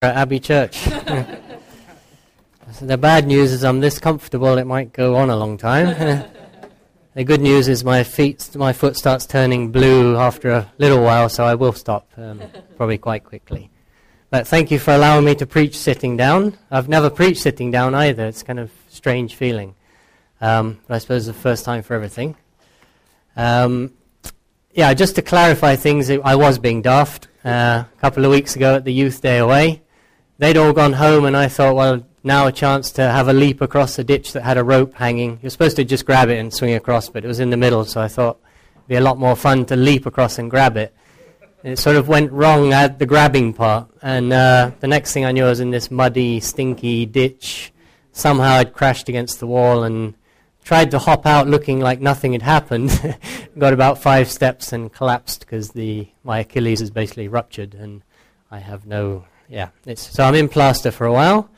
at Abbey Church. the bad news is I'm this comfortable it might go on a long time. the good news is my feet, my foot starts turning blue after a little while, so I will stop um, probably quite quickly. But thank you for allowing me to preach sitting down. I've never preached sitting down either. It's kind of strange feeling. Um, but I suppose the first time for everything. Um, yeah, just to clarify things, I was being daft uh, a couple of weeks ago at the youth day away they'd all gone home, and I thought, well, now a chance to have a leap across a ditch that had a rope hanging. You're supposed to just grab it and swing across, but it was in the middle, so I thought it'd be a lot more fun to leap across and grab it. And it sort of went wrong at the grabbing part, and uh, the next thing I knew, I was in this muddy, stinky ditch. Somehow I'd crashed against the wall and tried to hop out looking like nothing had happened. Got about five steps and collapsed because my Achilles is basically ruptured, and I have no yeah. so I'm in plaster for a while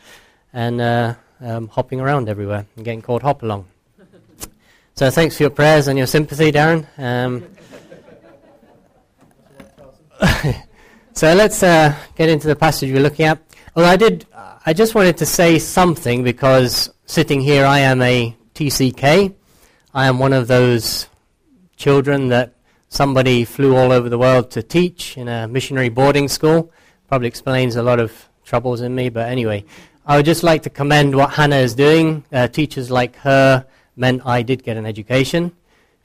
and uh, um, hopping around everywhere and getting called hop along. so thanks for your prayers and your sympathy, Darren. Um, so let's uh, get into the passage we're looking at. Well, I did. I just wanted to say something because sitting here, I am a TCK. I am one of those children that somebody flew all over the world to teach in a missionary boarding school probably explains a lot of troubles in me. But anyway, I would just like to commend what Hannah is doing. Uh, teachers like her meant I did get an education.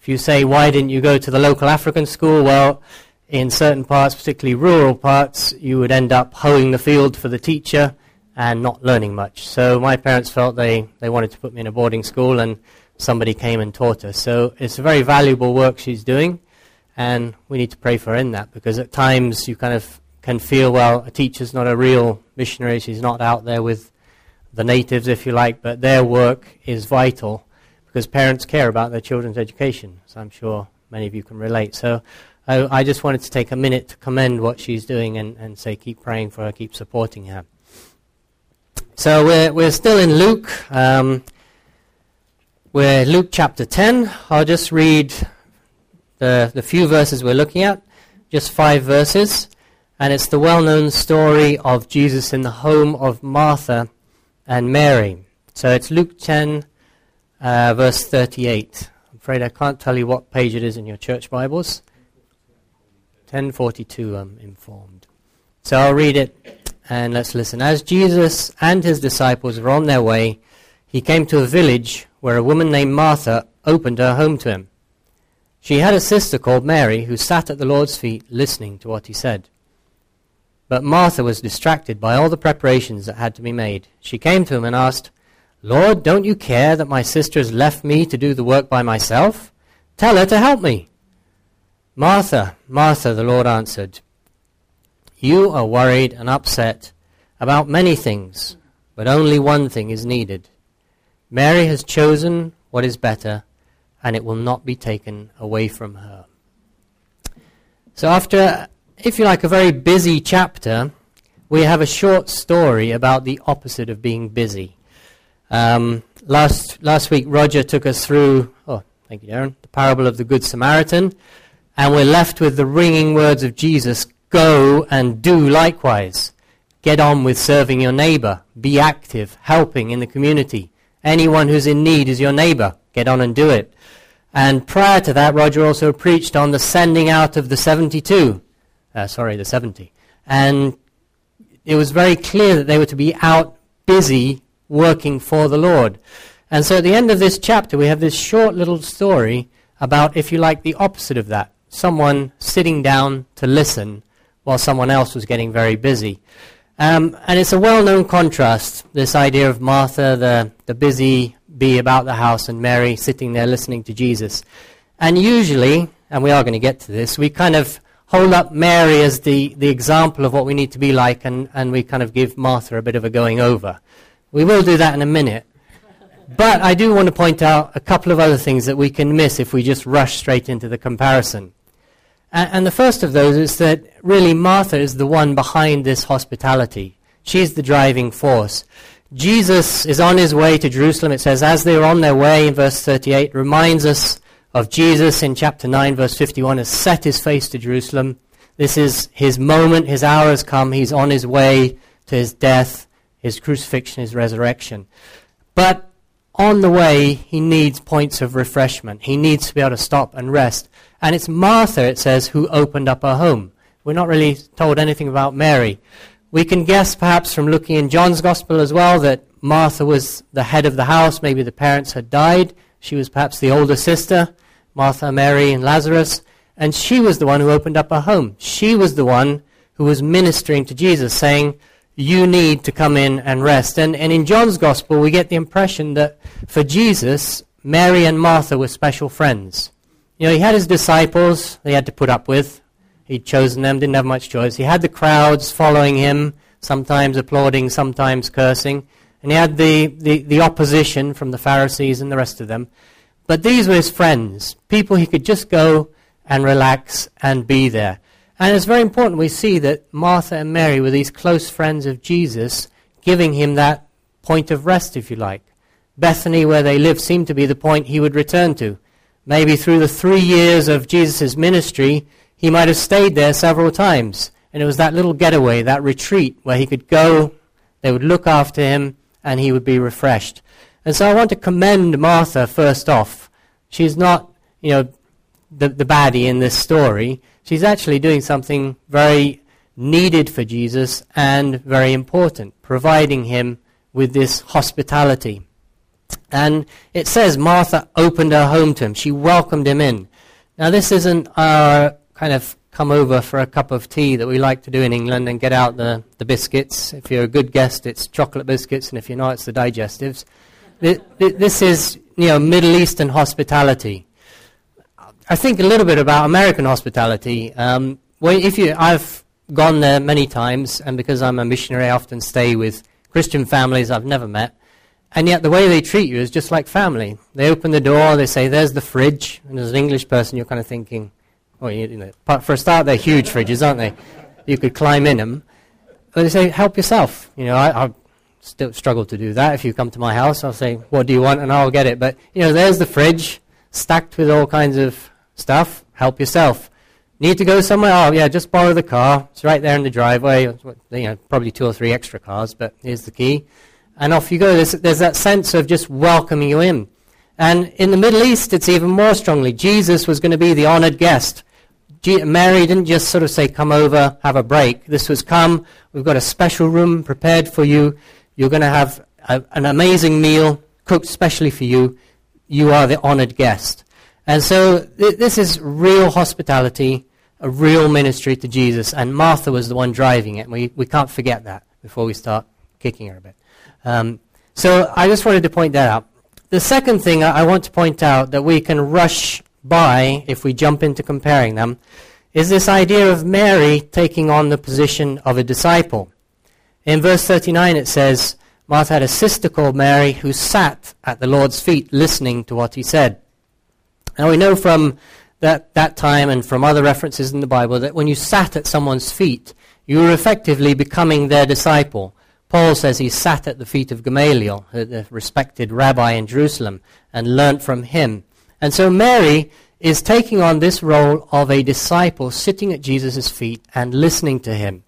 If you say, why didn't you go to the local African school? Well, in certain parts, particularly rural parts, you would end up hoeing the field for the teacher and not learning much. So my parents felt they, they wanted to put me in a boarding school and somebody came and taught us. So it's a very valuable work she's doing and we need to pray for her in that because at times you kind of can feel, well, a teacher's not a real missionary, she's not out there with the natives, if you like, but their work is vital because parents care about their children's education, so I'm sure many of you can relate. So I, I just wanted to take a minute to commend what she's doing and, and say keep praying for her, keep supporting her. So we're, we're still in Luke. Um, we're Luke chapter 10. I'll just read the, the few verses we're looking at, just five verses and it's the well known story of Jesus in the home of Martha and Mary. So it's Luke 10, uh, verse 38. I'm afraid I can't tell you what page it is in your church Bibles. 1042, I'm informed. So I'll read it and let's listen. As Jesus and his disciples were on their way, he came to a village where a woman named Martha opened her home to him. She had a sister called Mary who sat at the Lord's feet listening to what he said. But Martha was distracted by all the preparations that had to be made. She came to him and asked, Lord, don't you care that my sister has left me to do the work by myself? Tell her to help me. Martha, Martha, the Lord answered, You are worried and upset about many things, but only one thing is needed. Mary has chosen what is better, and it will not be taken away from her. So after if you like, a very busy chapter, we have a short story about the opposite of being busy. Um, last, last week, Roger took us through, oh, thank you, Darren, the parable of the Good Samaritan, and we're left with the ringing words of Jesus go and do likewise. Get on with serving your neighbor. Be active, helping in the community. Anyone who's in need is your neighbor. Get on and do it. And prior to that, Roger also preached on the sending out of the 72 uh, sorry, the 70. And it was very clear that they were to be out busy working for the Lord. And so at the end of this chapter, we have this short little story about, if you like, the opposite of that. Someone sitting down to listen while someone else was getting very busy. Um, and it's a well-known contrast, this idea of Martha, the, the busy bee about the house, and Mary sitting there listening to Jesus. And usually, and we are going to get to this, we kind of hold up Mary as the, the example of what we need to be like, and, and we kind of give Martha a bit of a going over. We will do that in a minute. But I do want to point out a couple of other things that we can miss if we just rush straight into the comparison. And, and the first of those is that really Martha is the one behind this hospitality. She's the driving force. Jesus is on his way to Jerusalem. It says, as they were on their way, in verse 38, reminds us of Jesus in chapter 9, verse 51, has set his face to Jerusalem. This is his moment, his hour has come. He's on his way to his death, his crucifixion, his resurrection. But on the way, he needs points of refreshment. He needs to be able to stop and rest. And it's Martha, it says, who opened up her home. We're not really told anything about Mary. We can guess, perhaps, from looking in John's Gospel as well, that Martha was the head of the house. Maybe the parents had died. She was perhaps the older sister, Martha, Mary, and Lazarus. And she was the one who opened up her home. She was the one who was ministering to Jesus, saying, You need to come in and rest. And, and in John's Gospel, we get the impression that for Jesus, Mary and Martha were special friends. You know, he had his disciples they had to put up with. He'd chosen them, didn't have much choice. He had the crowds following him, sometimes applauding, sometimes cursing. And he had the, the, the opposition from the Pharisees and the rest of them. But these were his friends, people he could just go and relax and be there. And it's very important we see that Martha and Mary were these close friends of Jesus, giving him that point of rest, if you like. Bethany, where they lived, seemed to be the point he would return to. Maybe through the three years of Jesus' ministry, he might have stayed there several times. And it was that little getaway, that retreat, where he could go, they would look after him, and he would be refreshed. And so I want to commend Martha first off. She's not, you know, the, the baddie in this story. She's actually doing something very needed for Jesus and very important, providing him with this hospitality. And it says Martha opened her home to him. She welcomed him in. Now, this isn't our kind of come over for a cup of tea that we like to do in England and get out the, the biscuits. If you're a good guest, it's chocolate biscuits, and if you're not, it's the digestives. This is, you know, Middle Eastern hospitality. I think a little bit about American hospitality. Um, well, if you, I've gone there many times, and because I'm a missionary, I often stay with Christian families I've never met. And yet, the way they treat you is just like family. They open the door, they say, "There's the fridge," and as an English person, you're kind of thinking, you, you know, for a start, they're huge fridges, aren't they? You could climb in them. But they say, help yourself. You know, I, I still struggle to do that. If you come to my house, I'll say, what do you want? And I'll get it. But, you know, there's the fridge, stacked with all kinds of stuff. Help yourself. Need to go somewhere? Oh, yeah, just borrow the car. It's right there in the driveway. You know, probably two or three extra cars, but here's the key. And off you go. There's, there's that sense of just welcoming you in. And in the Middle East, it's even more strongly. Jesus was going to be the honored guest. Mary didn't just sort of say, come over, have a break. This was come, we've got a special room prepared for you. You're going to have a, an amazing meal cooked specially for you. You are the honored guest. And so th- this is real hospitality, a real ministry to Jesus. And Martha was the one driving it. We, we can't forget that before we start kicking her a bit. Um, so I just wanted to point that out. The second thing I, I want to point out that we can rush by, if we jump into comparing them, is this idea of Mary taking on the position of a disciple. In verse 39 it says, Martha had a sister called Mary who sat at the Lord's feet listening to what he said. Now we know from that, that time and from other references in the Bible that when you sat at someone's feet, you were effectively becoming their disciple. Paul says he sat at the feet of Gamaliel, the respected rabbi in Jerusalem, and learnt from him. And so Mary is taking on this role of a disciple sitting at Jesus' feet and listening to him.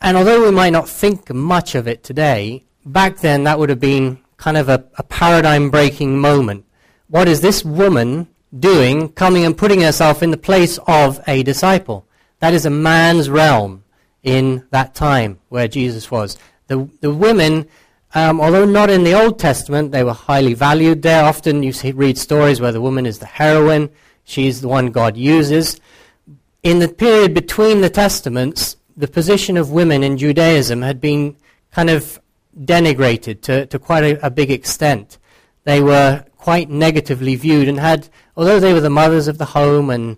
And although we might not think much of it today, back then that would have been kind of a, a paradigm breaking moment. What is this woman doing, coming and putting herself in the place of a disciple? That is a man's realm in that time where Jesus was. The, the women um, although not in the Old Testament, they were highly valued there. Often you see, read stories where the woman is the heroine, she's the one God uses. In the period between the Testaments, the position of women in Judaism had been kind of denigrated to, to quite a, a big extent. They were quite negatively viewed and had, although they were the mothers of the home and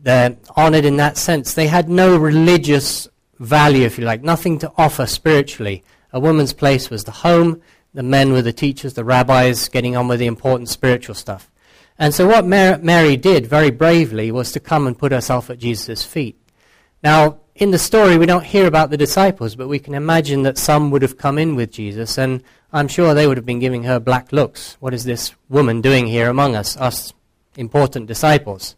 they're honored in that sense, they had no religious value, if you like, nothing to offer spiritually. A woman's place was the home, the men were the teachers, the rabbis, getting on with the important spiritual stuff. And so what Mary did very bravely was to come and put herself at Jesus' feet. Now, in the story, we don't hear about the disciples, but we can imagine that some would have come in with Jesus, and I'm sure they would have been giving her black looks. What is this woman doing here among us, us important disciples?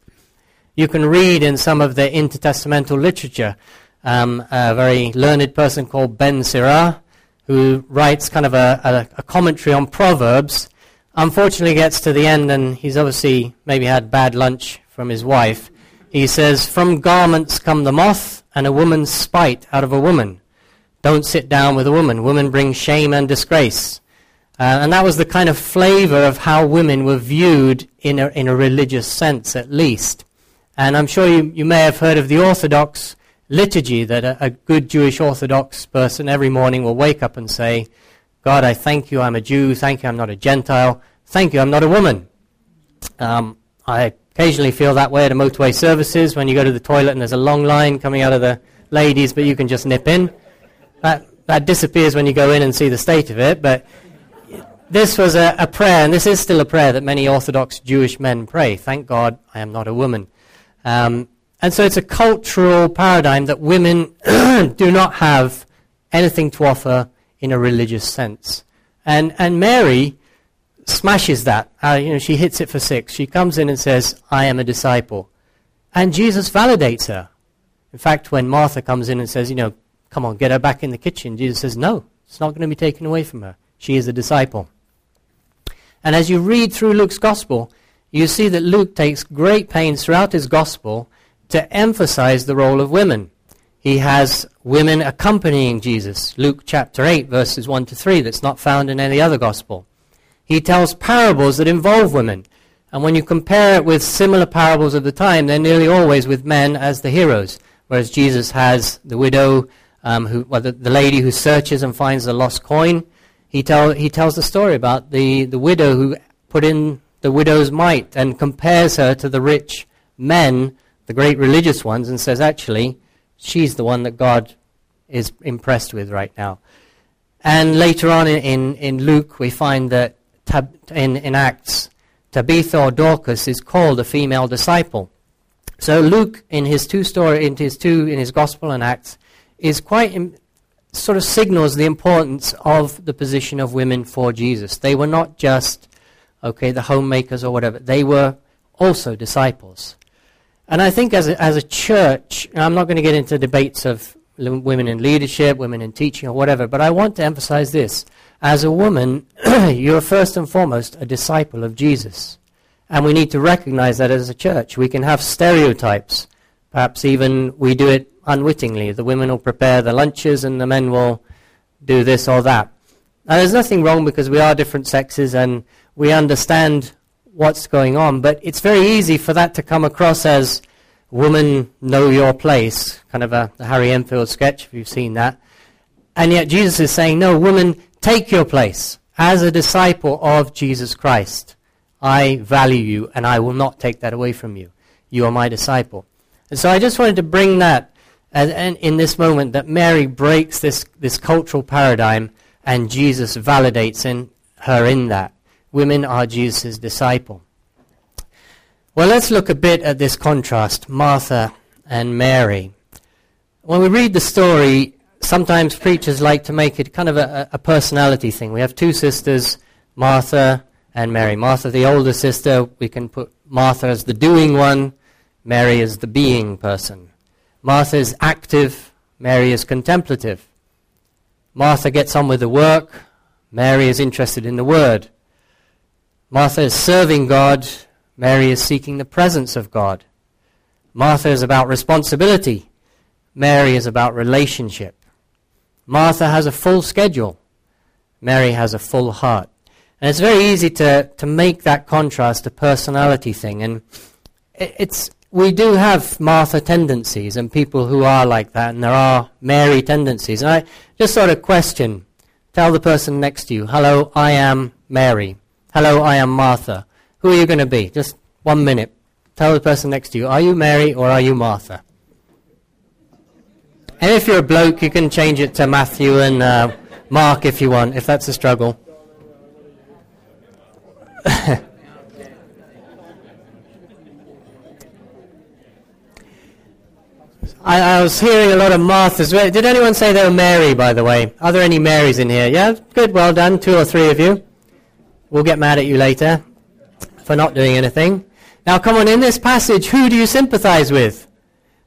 You can read in some of the intertestamental literature um, a very learned person called Ben Sirah, who writes kind of a, a, a commentary on Proverbs. Unfortunately, gets to the end, and he's obviously maybe had bad lunch from his wife. He says, From garments come the moth, and a woman's spite out of a woman. Don't sit down with a woman. Women bring shame and disgrace. Uh, and that was the kind of flavor of how women were viewed in a, in a religious sense, at least. And I'm sure you, you may have heard of the Orthodox liturgy that a, a good Jewish Orthodox person every morning will wake up and say, God, I thank you, I'm a Jew. Thank you, I'm not a Gentile. Thank you, I'm not a woman. Um, I occasionally feel that way at a motorway services when you go to the toilet and there's a long line coming out of the ladies, but you can just nip in. That, that disappears when you go in and see the state of it, but this was a, a, prayer, and this is still a prayer that many Orthodox Jewish men pray. Thank God I am not a woman. Um, and so it's a cultural paradigm that women do not have anything to offer in a religious sense. And, and Mary smashes that. Uh, you know, she hits it for six. She comes in and says, I am a disciple. And Jesus validates her. In fact, when Martha comes in and says, you know, come on, get her back in the kitchen, Jesus says, no, it's not going to be taken away from her. She is a disciple. And as you read through Luke's gospel, you see that Luke takes great pains throughout his gospel to emphasize the role of women. He has women accompanying Jesus. Luke chapter 8, verses 1 to 3, that's not found in any other gospel. He tells parables that involve women. And when you compare it with similar parables of the time, they're nearly always with men as the heroes. Whereas Jesus has the widow, um, who, well, the, the lady who searches and finds the lost coin he, tell, he tells the story about the, the widow who put in the widow's mite and compares her to the rich men, the great religious ones, and says, actually, she's the one that God is impressed with right now. And later on in, in, in Luke, we find that in, in Acts, Tabitha or Dorcas is called a female disciple. So Luke, in his two story, in his two, in his Gospel and Acts, is quite Im- sort of signals the importance of the position of women for Jesus. They were not just, okay, the homemakers or whatever. They were also disciples. And I think as a, as a church, I'm not going to get into debates of women in leadership, women in teaching, or whatever, but I want to emphasize this. As a woman, you're first and foremost a disciple of Jesus. And we need to recognize that as a church. We can have stereotypes. Perhaps even we do it unwittingly. The women will prepare the lunches and the men will do this or that. Now, there's nothing wrong because we are different sexes and we understand what's going on, but it's very easy for that to come across as woman know your place, kind of a, a Harry Enfield sketch, if you've seen that. And yet Jesus is saying, no, woman, take your place as a disciple of Jesus Christ. I value you and I will not take that away from you. You are my disciple. And so I just wanted to bring that and, in this moment that Mary breaks this, this cultural paradigm and Jesus validates in her in that. Women are Jesus' disciple. Well, let's look a bit at this contrast, Martha and Mary. When we read the story, sometimes preachers like to make it kind of a, a personality thing. We have two sisters, Martha and Mary. Martha, the older sister, we can put Martha as the doing one, Mary as the being person. Martha is active, Mary is contemplative. Martha gets on with the work, Mary is interested in the word. Martha is serving God, Mary is seeking the presence of God. Martha is about responsibility, Mary is about relationship. Martha has a full schedule, Mary has a full heart. And it's very easy to, to make that contrast a personality thing. And it, it's, we do have Martha tendencies and people who are like that, and there are Mary tendencies. And I just sort of question, tell the person next to you, hello, I am Mary. Hello, I am Martha. Who are you going to be? Just one minute. Tell the person next to you, are you Mary or are you Martha? And if you're a bloke, you can change it to Matthew and uh, Mark if you want, if that's a struggle. I, I, was hearing a lot of Marthas. Did anyone say they were Mary, by the way? Are there any Marys in here? Yeah? Good, well done. Two or three of you. We'll get mad at you later for not doing anything. Now, come on, in this passage, who do you sympathize with?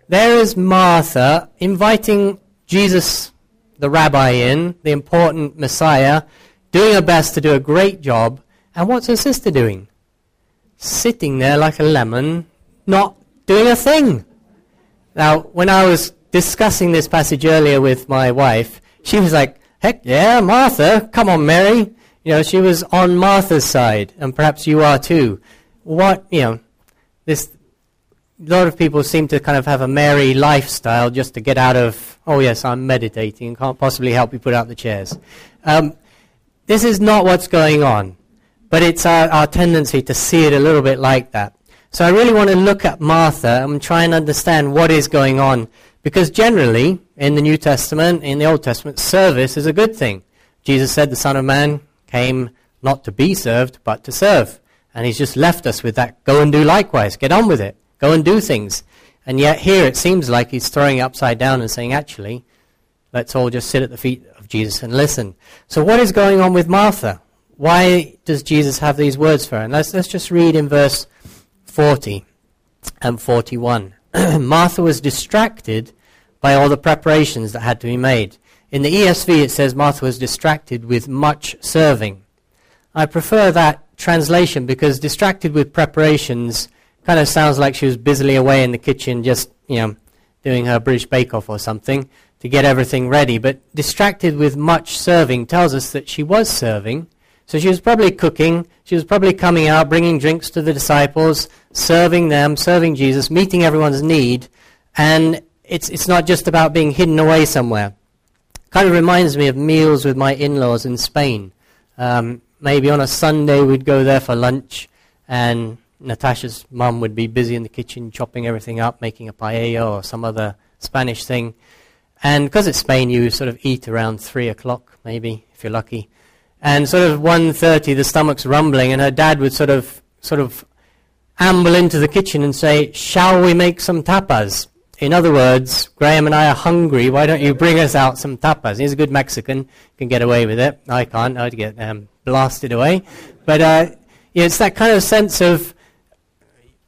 There is Martha inviting Jesus, the rabbi, in, the important Messiah, doing her best to do a great job. And what's her sister doing? Sitting there like a lemon, not doing a thing. Now, when I was discussing this passage earlier with my wife, she was like, heck yeah, Martha, come on, Mary. You know, she was on Martha's side, and perhaps you are too. What, you know, this, a lot of people seem to kind of have a Mary lifestyle just to get out of, oh yes, I'm meditating, can't possibly help you put out the chairs. Um, this is not what's going on, but it's our, our tendency to see it a little bit like that. So I really want to look at Martha and try and understand what is going on. Because generally, in the New Testament, in the Old Testament, service is a good thing. Jesus said the Son of Man came not to be served, but to serve. And he's just left us with that. Go and do likewise. Get on with it. Go and do things. And yet here it seems like he's throwing it upside down and saying, actually, let's all just sit at the feet of Jesus and listen. So what is going on with Martha? Why does Jesus have these words for her? And let's, let's just read in verse 40 and 41. Martha was distracted by all the preparations that had to be made. In the ESV, it says Martha was distracted with much serving. I prefer that translation because distracted with preparations kind of sounds like she was busily away in the kitchen just, you know, doing her British Bake Off or something to get everything ready. But distracted with much serving tells us that she was serving so she was probably cooking. She was probably coming out, bringing drinks to the disciples, serving them, serving Jesus, meeting everyone's need. And it's, it's not just about being hidden away somewhere. Kind of reminds me of meals with my in-laws in Spain. Um, maybe on a Sunday we'd go there for lunch, and Natasha's mum would be busy in the kitchen chopping everything up, making a paella or some other Spanish thing. And because it's Spain, you sort of eat around 3 o'clock, maybe, if you're lucky. And sort of 1.30 the stomach's rumbling and her dad would sort of sort of amble into the kitchen and say shall we make some tapas? In other words graham and i are hungry. Why don't you bring us out some tapas? He's a good mexican can get away with it. I can't i'd get um, blasted away. But uh, yeah, it's that kind of sense of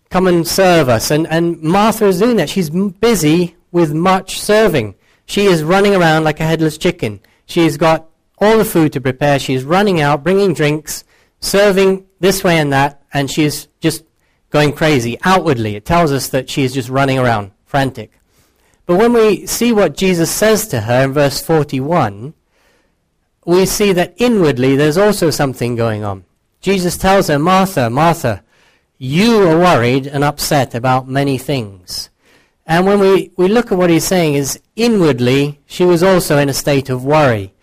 come and serve us and, and martha is doing that she's busy with much serving she is running around like a headless chicken she's got all the food to prepare. She's running out, bringing drinks, serving this way and that, and she's just going crazy. Outwardly, it tells us that she is just running around, frantic. But when we see what Jesus says to her in verse 41, we see that inwardly there's also something going on. Jesus tells her, Martha, Martha, you are worried and upset about many things. And when we, we look at what he's saying is inwardly she was also in a state of worry.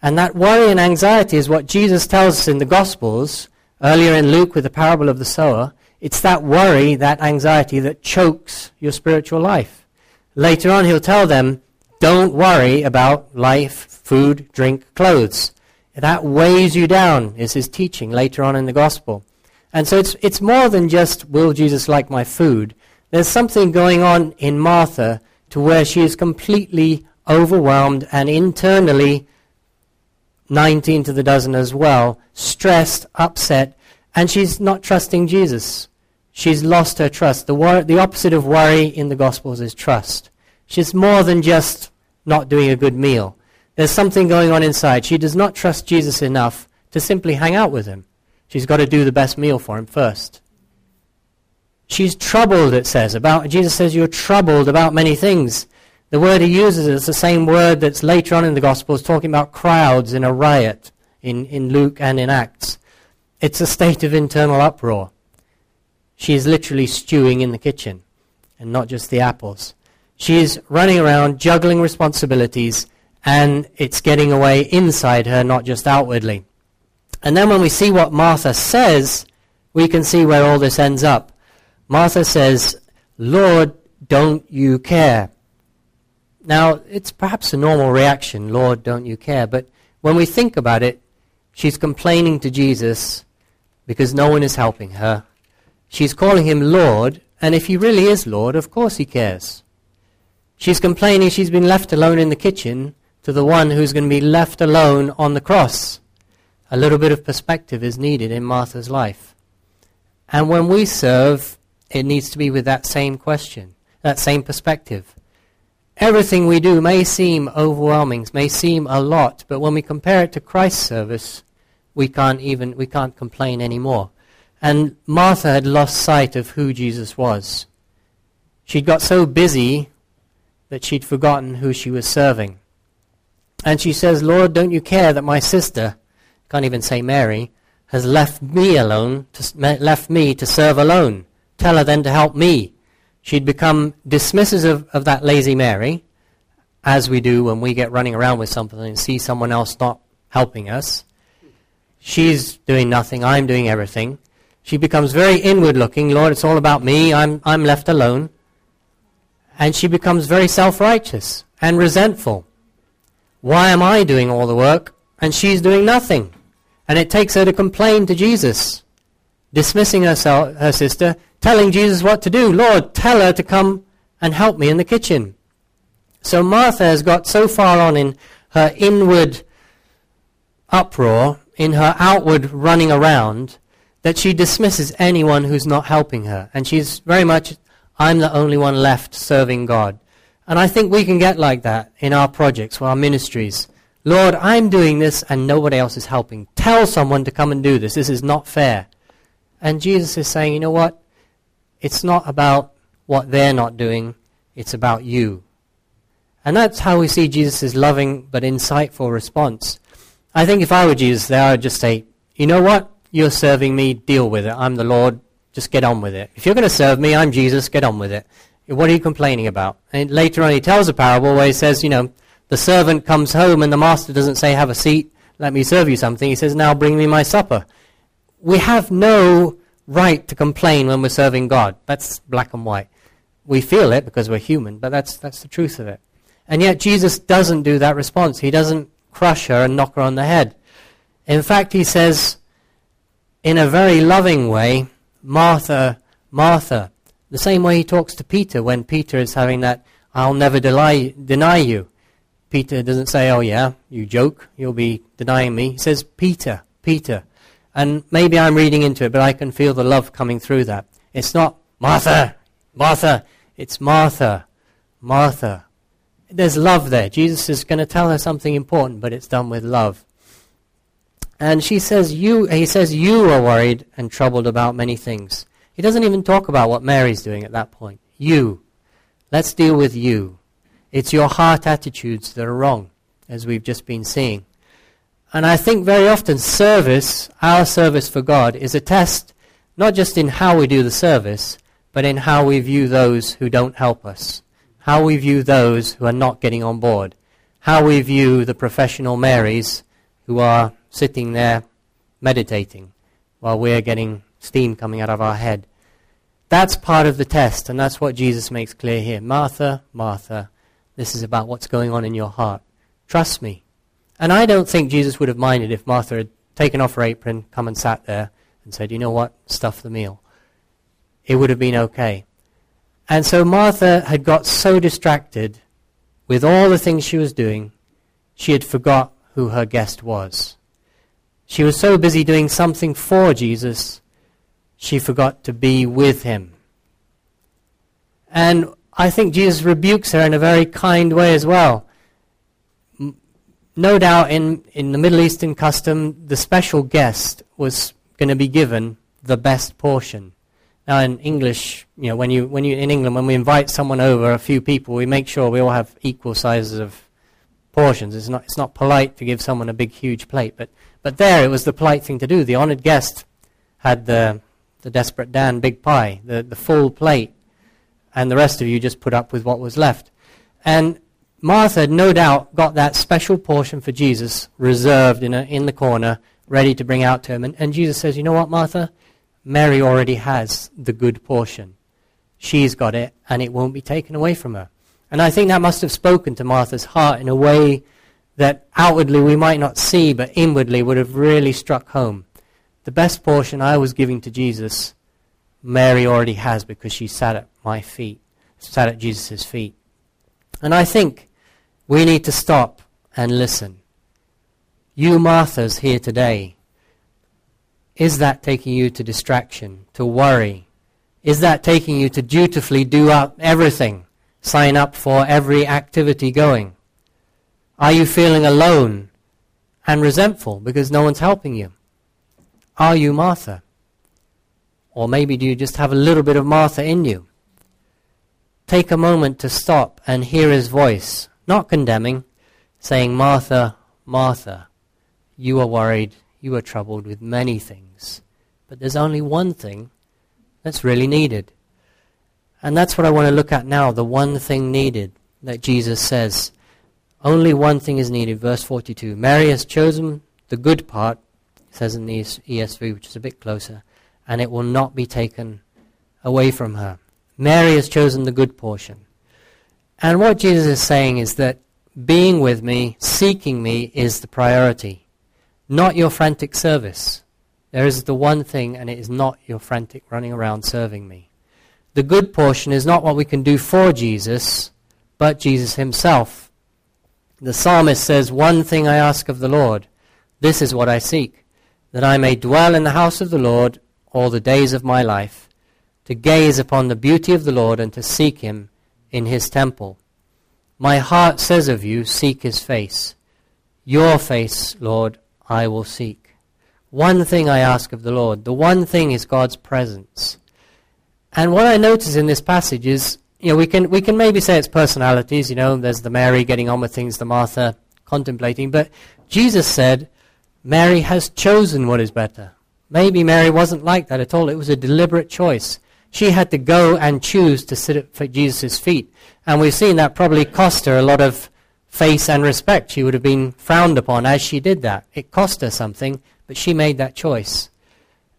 And that worry and anxiety is what Jesus tells us in the Gospels, earlier in Luke with the parable of the sower. It's that worry, that anxiety that chokes your spiritual life. Later on, he'll tell them, don't worry about life, food, drink, clothes. That weighs you down, is his teaching later on in the Gospel. And so it's, it's more than just, will Jesus like my food? There's something going on in Martha to where she is completely overwhelmed and internally 19 to the dozen as well, stressed, upset, and she's not trusting Jesus. She's lost her trust. The, wor- the opposite of worry in the Gospels is trust. She's more than just not doing a good meal. There's something going on inside. She does not trust Jesus enough to simply hang out with him. She's got to do the best meal for him first. She's troubled, it says, about, Jesus says, you're troubled about many things. The word he uses is the same word that's later on in the Gospels talking about crowds in a riot in, in Luke and in Acts. It's a state of internal uproar. She is literally stewing in the kitchen, and not just the apples. She is running around juggling responsibilities, and it's getting away inside her, not just outwardly. And then when we see what Martha says, we can see where all this ends up. Martha says, Lord, don't you care? Now, it's perhaps a normal reaction, Lord, don't you care? But when we think about it, she's complaining to Jesus because no one is helping her. She's calling him Lord, and if he really is Lord, of course he cares. She's complaining she's been left alone in the kitchen to the one who's going to be left alone on the cross. A little bit of perspective is needed in Martha's life. And when we serve, it needs to be with that same question. that same perspective. Everything we do may seem overwhelming, may seem a lot, but when we compare it to Christ's service, we can't even we can't complain anymore. And Martha had lost sight of who Jesus was. She'd got so busy that she'd forgotten who she was serving. And she says, Lord, don't you care that my sister, can't even say Mary, has left me alone, to, left me to serve alone. Tell her then to help me. She'd become dismissive of, of that lazy Mary, as we do when we get running around with something and see someone else not helping us. She's doing nothing, I'm doing everything. She becomes very inward looking. Lord, it's all about me, I'm, I'm left alone. And she becomes very self righteous and resentful. Why am I doing all the work and she's doing nothing? And it takes her to complain to Jesus, dismissing herself, her sister, telling Jesus what to do. Lord, tell her to come and help me in the kitchen. So Martha has got so far on in her inward uproar, in her outward running around, that she dismisses anyone who's not helping her. And she's very much, I'm the only one left serving God. And I think we can get like that in our projects or our ministries. Lord, I'm doing this and nobody else is helping. Tell someone to come and do this. This is not fair. And Jesus is saying, you know what? It's not about what they're not doing. It's about you. And that's how we see Jesus' loving but insightful response. I think if I were Jesus there, I would just say, you know what? You're serving me. Deal with it. I'm the Lord. Just get on with it. If you're going to serve me, I'm Jesus. Get on with it. What are you complaining about? And later on, he tells a parable where he says, you know, the servant comes home and the master doesn't say, have a seat, let me serve you something. He says, now bring me my supper. We have no right to complain when we're serving God. That's black and white. We feel it because we're human, but that's, that's the truth of it. And yet Jesus doesn't do that response. He doesn't crush her and knock her on the head. In fact, he says, in a very loving way, Martha, Martha, the same way he talks to Peter when Peter is having that, I'll never deny, deny you. Peter doesn't say, oh yeah, you joke, you'll be denying me. He says, Peter, Peter. And maybe I'm reading into it, but I can feel the love coming through that. It's not Martha, Martha. It's Martha, Martha. There's love there. Jesus is going to tell her something important, but it's done with love. And she says, you, he says, you are worried and troubled about many things. He doesn't even talk about what Mary's doing at that point. You. Let's deal with you. It's your heart attitudes that are wrong, as we've just been seeing. And I think very often service, our service for God, is a test not just in how we do the service, but in how we view those who don't help us, how we view those who are not getting on board, how we view the professional Marys who are sitting there meditating while we're getting steam coming out of our head. That's part of the test, and that's what Jesus makes clear here. Martha, Martha, this is about what's going on in your heart. Trust me. And I don't think Jesus would have minded if Martha had taken off her apron, come and sat there, and said, You know what? Stuff the meal. It would have been okay. And so Martha had got so distracted with all the things she was doing, she had forgot who her guest was. She was so busy doing something for Jesus she forgot to be with him. And I think Jesus rebukes her in a very kind way as well. No doubt in, in the Middle Eastern custom, the special guest was going to be given the best portion. Now in English, you know, when you, when you, in England, when we invite someone over, a few people, we make sure we all have equal sizes of portions. It's not, it's not polite to give someone a big, huge plate, but, but there it was the polite thing to do. The honored guest had the, the Desperate Dan big pie, the, the full plate, and the rest of you just put up with what was left. And Martha, no doubt, got that special portion for Jesus reserved in, a, in the corner, ready to bring out to him. And, and Jesus says, You know what, Martha? Mary already has the good portion. She's got it, and it won't be taken away from her. And I think that must have spoken to Martha's heart in a way that outwardly we might not see, but inwardly would have really struck home. The best portion I was giving to Jesus, Mary already has because she sat at my feet, sat at Jesus' feet. And I think we need to stop and listen. You Marthas here today, is that taking you to distraction, to worry? Is that taking you to dutifully do up everything? Sign up for every activity going? Are you feeling alone and resentful because no one's helping you? Are you Martha? Or maybe do you just have a little bit of Martha in you? Take a moment to stop and hear his voice, not condemning, saying, Martha, Martha, you are worried, you are troubled with many things. But there's only one thing that's really needed. And that's what I want to look at now, the one thing needed that Jesus says. Only one thing is needed, verse 42. Mary has chosen the good part, says in the ESV, which is a bit closer, and it will not be taken away from her. Mary has chosen the good portion. And what Jesus is saying is that being with me, seeking me, is the priority, not your frantic service. There is the one thing, and it is not your frantic running around serving me. The good portion is not what we can do for Jesus, but Jesus himself. The psalmist says, One thing I ask of the Lord, this is what I seek, that I may dwell in the house of the Lord all the days of my life, to gaze upon the beauty of the Lord and to seek him in his temple. My heart says of you, Seek his face. Your face, Lord, I will seek. One thing I ask of the Lord. The one thing is God's presence. And what I notice in this passage is, you know, we can, we can maybe say it's personalities, you know, there's the Mary getting on with things, the Martha contemplating, but Jesus said, Mary has chosen what is better. Maybe Mary wasn't like that at all. It was a deliberate choice. She had to go and choose to sit at Jesus' feet. And we've seen that probably cost her a lot of face and respect. She would have been frowned upon as she did that. It cost her something, but she made that choice.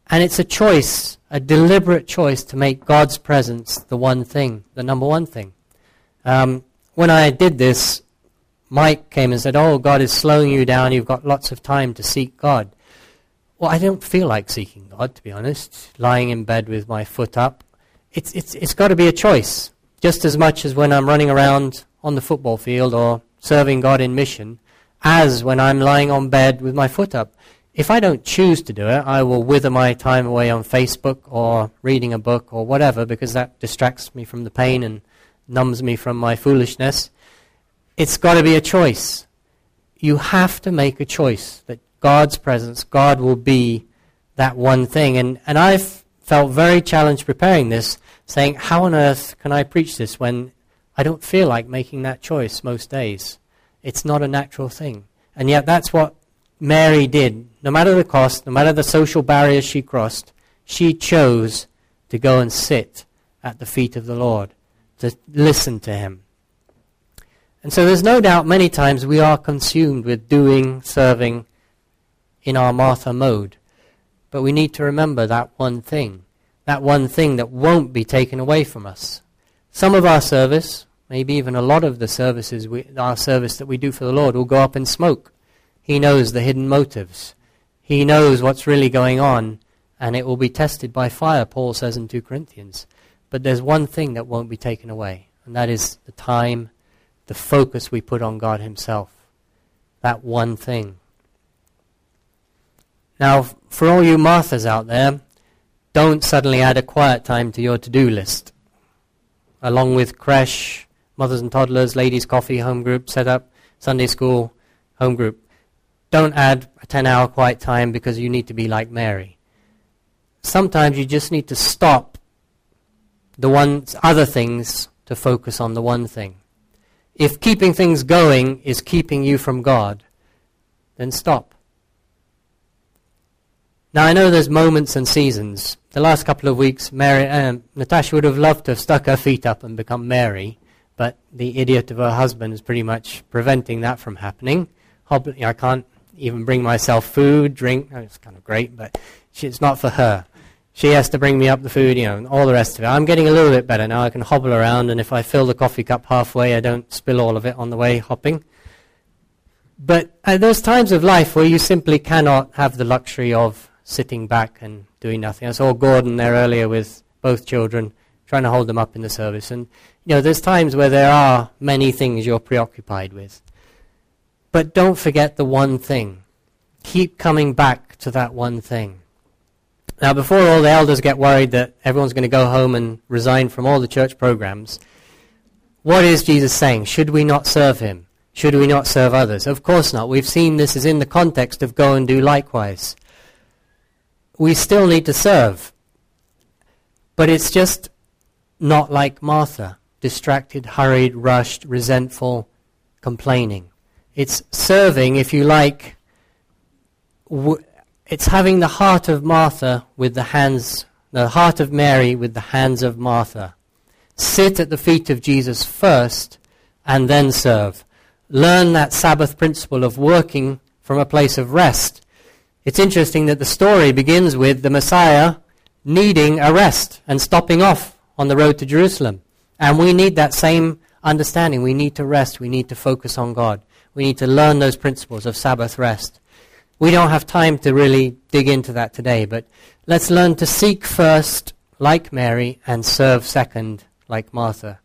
And it's a choice, a deliberate choice to make God's presence the one thing, the number one thing. Um, when I did this, Mike came and said, Oh, God is slowing you down. You've got lots of time to seek God. Well, I don't feel like seeking God, to be honest. Lying in bed with my foot up. It's, it's, it's got to be a choice. Just as much as when I'm running around on the football field or serving God in mission, as when I'm lying on bed with my foot up. If I don't choose to do it, I will wither my time away on Facebook or reading a book or whatever because that distracts me from the pain and numbs me from my foolishness. It's got to be a choice. You have to make a choice that God's presence, God will be that one thing. And, and I've felt very challenged preparing this, saying, How on earth can I preach this when I don't feel like making that choice most days? It's not a natural thing. And yet, that's what Mary did. No matter the cost, no matter the social barriers she crossed, she chose to go and sit at the feet of the Lord, to listen to him. And so there's no doubt many times we are consumed with doing, serving, in our Martha mode. But we need to remember that one thing, that one thing that won't be taken away from us. Some of our service, maybe even a lot of the services, we, our service that we do for the Lord, will go up in smoke. He knows the hidden motives. He knows what's really going on, and it will be tested by fire, Paul says in 2 Corinthians. But there's one thing that won't be taken away, and that is the time, the focus we put on God Himself. That one thing. Now, for all you Marthas out there, don't suddenly add a quiet time to your to-do list. Along with creche, mothers and toddlers, ladies' coffee, home group, set up, Sunday school, home group. Don't add a 10-hour quiet time because you need to be like Mary. Sometimes you just need to stop the one other things to focus on the one thing. If keeping things going is keeping you from God, then stop. Now I know there's moments and seasons. The last couple of weeks, Mary, um, Natasha would have loved to have stuck her feet up and become Mary, but the idiot of her husband is pretty much preventing that from happening. I can't even bring myself food, drink. Oh, it's kind of great, but it's not for her. She has to bring me up the food, you know, and all the rest of it. I'm getting a little bit better now. I can hobble around, and if I fill the coffee cup halfway, I don't spill all of it on the way hopping. But uh, there's times of life where you simply cannot have the luxury of sitting back and doing nothing. I saw Gordon there earlier with both children, trying to hold them up in the service. And, you know, there's times where there are many things you're preoccupied with. But don't forget the one thing. Keep coming back to that one thing. Now, before all the elders get worried that everyone's going to go home and resign from all the church programs, what is Jesus saying? Should we not serve him? Should we not serve others? Of course not. We've seen this is in the context of go and do likewise. We still need to serve. But it's just not like Martha distracted, hurried, rushed, resentful, complaining. It's serving, if you like, w- it's having the heart of Martha with the hands, the heart of Mary with the hands of Martha. Sit at the feet of Jesus first and then serve. Learn that Sabbath principle of working from a place of rest. It's interesting that the story begins with the Messiah needing a rest and stopping off on the road to Jerusalem. And we need that same understanding. We need to rest. We need to focus on God. We need to learn those principles of Sabbath rest. We don't have time to really dig into that today, but let's learn to seek first, like Mary, and serve second, like Martha.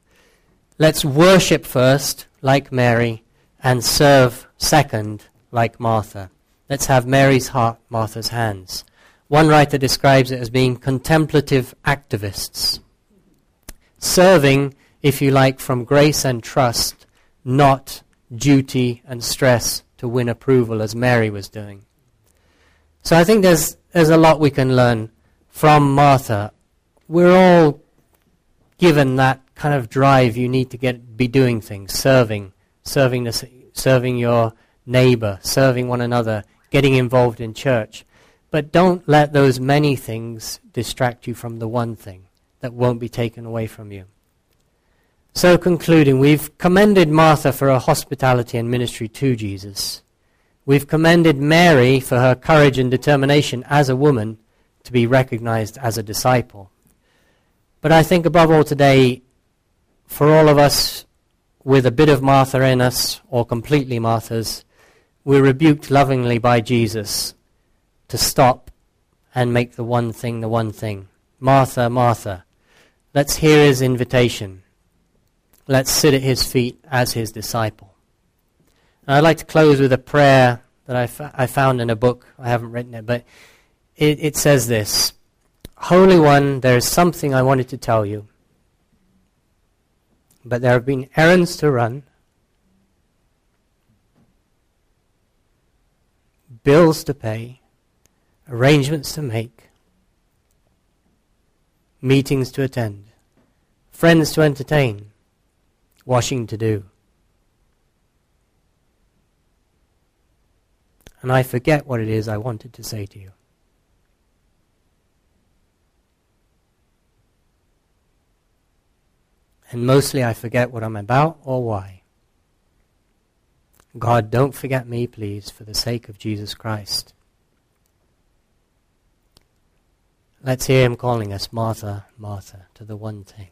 Let's worship first, like Mary, and serve second, like Martha. Let's have Mary's heart, Martha's hands. One writer describes it as being contemplative activists, serving, if you like, from grace and trust, not duty and stress to win approval as Mary was doing. So I think there's, there's a lot we can learn from Martha. We're all given that kind of drive you need to get be doing things, serving, serving, the, serving your neighbor, serving one another, getting involved in church. But don't let those many things distract you from the one thing that won't be taken away from you. So, concluding, we've commended Martha for her hospitality and ministry to Jesus. We've commended Mary for her courage and determination as a woman to be recognized as a disciple. But I think, above all, today, for all of us with a bit of Martha in us, or completely Martha's, we're rebuked lovingly by Jesus to stop and make the one thing the one thing. Martha, Martha. Let's hear his invitation. Let's sit at his feet as his disciple. And I'd like to close with a prayer that I, f- I found in a book. I haven't written it, but it, it says this Holy One, there is something I wanted to tell you, but there have been errands to run, bills to pay, arrangements to make, meetings to attend, friends to entertain washing to do. And I forget what it is I wanted to say to you. And mostly I forget what I'm about or why. God, don't forget me, please, for the sake of Jesus Christ. Let's hear him calling us Martha, Martha, to the one thing.